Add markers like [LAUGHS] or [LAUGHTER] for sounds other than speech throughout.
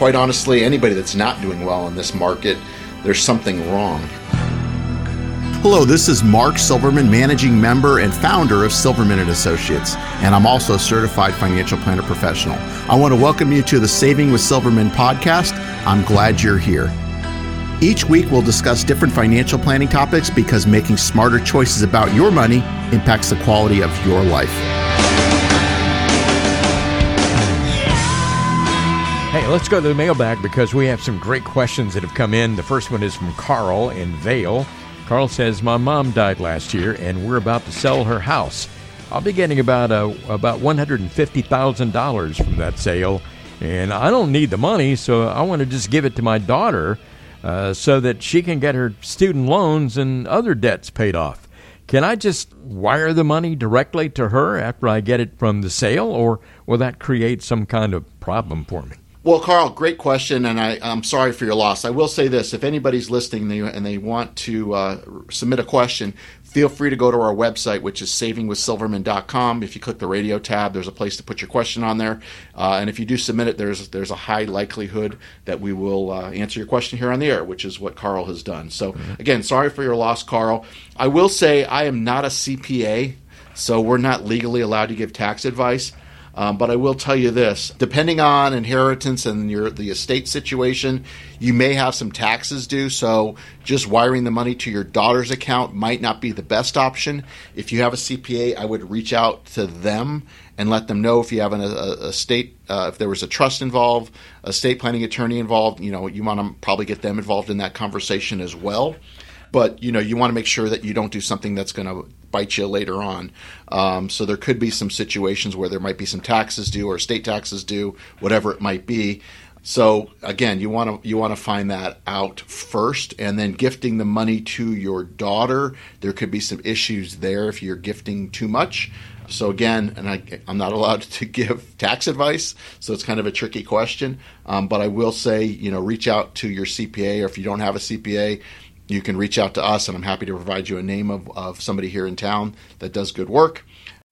quite honestly, anybody that's not doing well in this market, there's something wrong. Hello, this is Mark Silverman, managing member and founder of Silverman and Associates, and I'm also a certified financial planner professional. I want to welcome you to the Saving with Silverman podcast. I'm glad you're here. Each week, we'll discuss different financial planning topics because making smarter choices about your money impacts the quality of your life. Hey, let's go to the mailbag because we have some great questions that have come in. The first one is from Carl in Vail. Carl says, My mom died last year and we're about to sell her house. I'll be getting about uh, about $150,000 from that sale, and I don't need the money, so I want to just give it to my daughter uh, so that she can get her student loans and other debts paid off. Can I just wire the money directly to her after I get it from the sale, or will that create some kind of problem for me? Well, Carl, great question, and I, am sorry for your loss. I will say this: if anybody's listening and they want to uh, submit a question, feel free to go to our website, which is savingwithsilverman.com. If you click the radio tab, there's a place to put your question on there, uh, and if you do submit it, there's there's a high likelihood that we will uh, answer your question here on the air, which is what Carl has done. So, mm-hmm. again, sorry for your loss, Carl. I will say I am not a CPA, so we're not legally allowed to give tax advice. Um, but I will tell you this: depending on inheritance and your the estate situation, you may have some taxes due. So just wiring the money to your daughter's account might not be the best option. If you have a CPA, I would reach out to them and let them know if you have an, a, a state, uh, if there was a trust involved, a state planning attorney involved. You know, you want to probably get them involved in that conversation as well but you know you want to make sure that you don't do something that's going to bite you later on. Um, so there could be some situations where there might be some taxes due or state taxes due, whatever it might be. So again, you want to you want to find that out first, and then gifting the money to your daughter. There could be some issues there if you're gifting too much. So again, and I, am not allowed [LAUGHS] to give tax advice, so it's kind of a tricky question. Um, but I will say, you know, reach out to your CPA, or if you don't have a CPA, you can reach out to us, and I'm happy to provide you a name of, of somebody here in town that does good work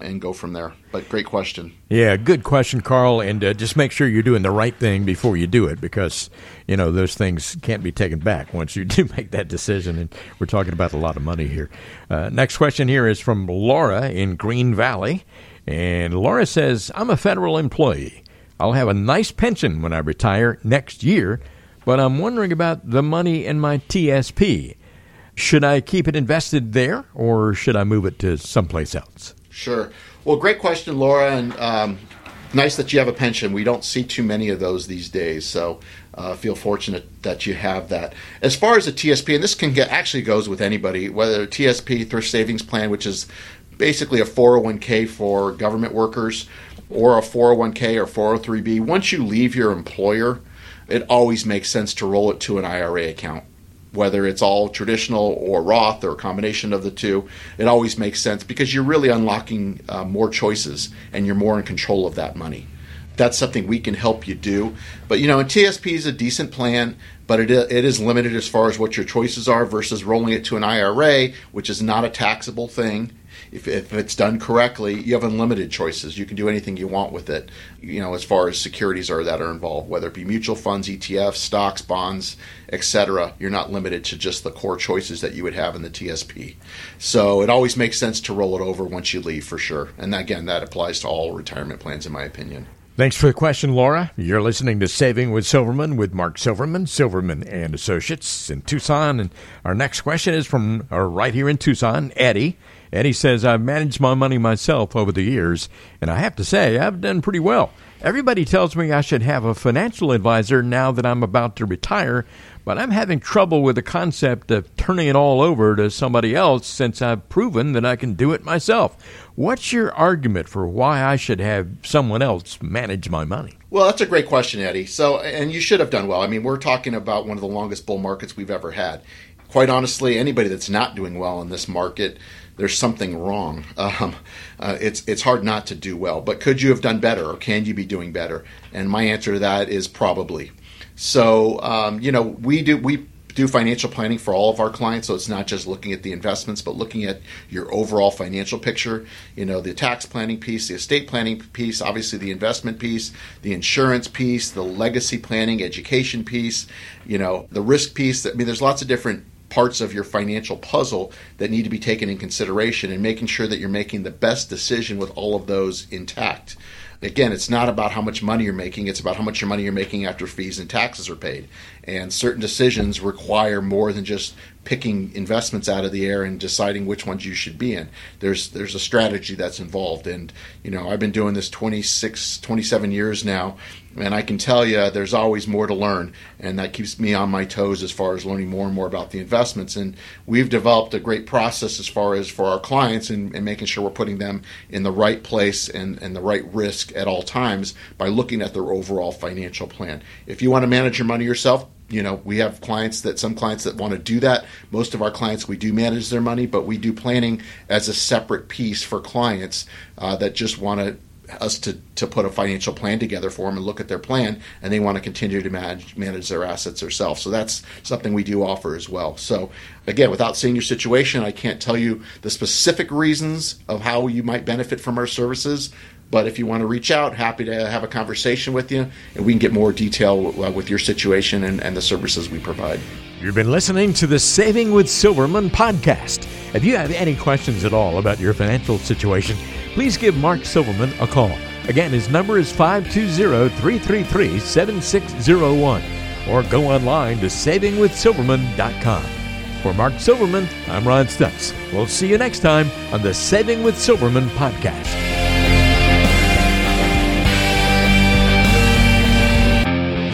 and go from there. But great question. Yeah, good question, Carl. And uh, just make sure you're doing the right thing before you do it because, you know, those things can't be taken back once you [LAUGHS] do make that decision. And we're talking about a lot of money here. Uh, next question here is from Laura in Green Valley. And Laura says, I'm a federal employee. I'll have a nice pension when I retire next year but I'm wondering about the money in my TSP. Should I keep it invested there or should I move it to someplace else? Sure. Well, great question, Laura, and um, nice that you have a pension. We don't see too many of those these days, so uh, feel fortunate that you have that. As far as the TSP, and this can get actually goes with anybody, whether TSP thrift savings plan, which is basically a 401k for government workers, or a 401k or 403b. Once you leave your employer, it always makes sense to roll it to an IRA account. Whether it's all traditional or Roth or a combination of the two, it always makes sense because you're really unlocking uh, more choices and you're more in control of that money. That's something we can help you do. But you know, and TSP is a decent plan, but it, it is limited as far as what your choices are versus rolling it to an IRA, which is not a taxable thing if, if it's done correctly, you have unlimited choices. You can do anything you want with it, you know, as far as securities are that are involved, whether it be mutual funds, ETFs, stocks, bonds, etc. You're not limited to just the core choices that you would have in the TSP. So it always makes sense to roll it over once you leave for sure. And again, that applies to all retirement plans, in my opinion. Thanks for the question, Laura. You're listening to Saving with Silverman with Mark Silverman, Silverman and Associates in Tucson. And our next question is from right here in Tucson, Eddie. Eddie says, I've managed my money myself over the years, and I have to say, I've done pretty well. Everybody tells me I should have a financial advisor now that I'm about to retire, but I'm having trouble with the concept of turning it all over to somebody else since I've proven that I can do it myself. What's your argument for why I should have someone else manage my money? Well, that's a great question, Eddie. So, and you should have done well. I mean, we're talking about one of the longest bull markets we've ever had. Quite honestly, anybody that's not doing well in this market there's something wrong. [LAUGHS] Um, uh, it's it's hard not to do well. But could you have done better, or can you be doing better? And my answer to that is probably. So um, you know, we do we do financial planning for all of our clients, so it's not just looking at the investments, but looking at your overall financial picture. You know, the tax planning piece, the estate planning piece, obviously the investment piece, the insurance piece, the legacy planning, education piece, you know, the risk piece. I mean, there's lots of different parts of your financial puzzle that need to be taken in consideration and making sure that you're making the best decision with all of those intact again, it's not about how much money you're making, it's about how much your money you're making after fees and taxes are paid. And certain decisions require more than just picking investments out of the air and deciding which ones you should be in. There's there's a strategy that's involved and you know, I've been doing this 26 27 years now and I can tell you there's always more to learn, and that keeps me on my toes as far as learning more and more about the investments. And we've developed a great process as far as for our clients and, and making sure we're putting them in the right place and, and the right risk at all times by looking at their overall financial plan. If you want to manage your money yourself, you know we have clients that some clients that want to do that. Most of our clients we do manage their money but we do planning as a separate piece for clients uh, that just want to us to, to put a financial plan together for them and look at their plan, and they want to continue to manage, manage their assets themselves. So that's something we do offer as well. So again, without seeing your situation, I can't tell you the specific reasons of how you might benefit from our services. But if you want to reach out, happy to have a conversation with you, and we can get more detail uh, with your situation and, and the services we provide. You've been listening to the Saving with Silverman podcast. If you have any questions at all about your financial situation, please give Mark Silverman a call. Again, his number is 520 333 7601 or go online to savingwithsilverman.com. For Mark Silverman, I'm Ron Stutz. We'll see you next time on the Saving with Silverman podcast.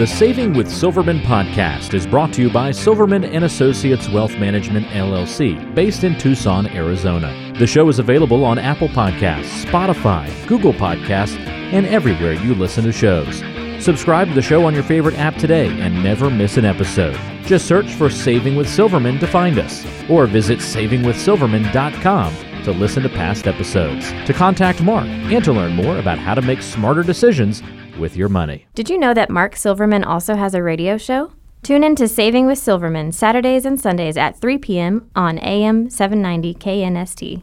The Saving with Silverman podcast is brought to you by Silverman and Associates Wealth Management LLC, based in Tucson, Arizona. The show is available on Apple Podcasts, Spotify, Google Podcasts, and everywhere you listen to shows. Subscribe to the show on your favorite app today and never miss an episode. Just search for Saving with Silverman to find us, or visit savingwithsilverman.com to listen to past episodes, to contact Mark, and to learn more about how to make smarter decisions with your money. Did you know that Mark Silverman also has a radio show? Tune in to Saving with Silverman Saturdays and Sundays at 3 p.m. on AM 790 KNST.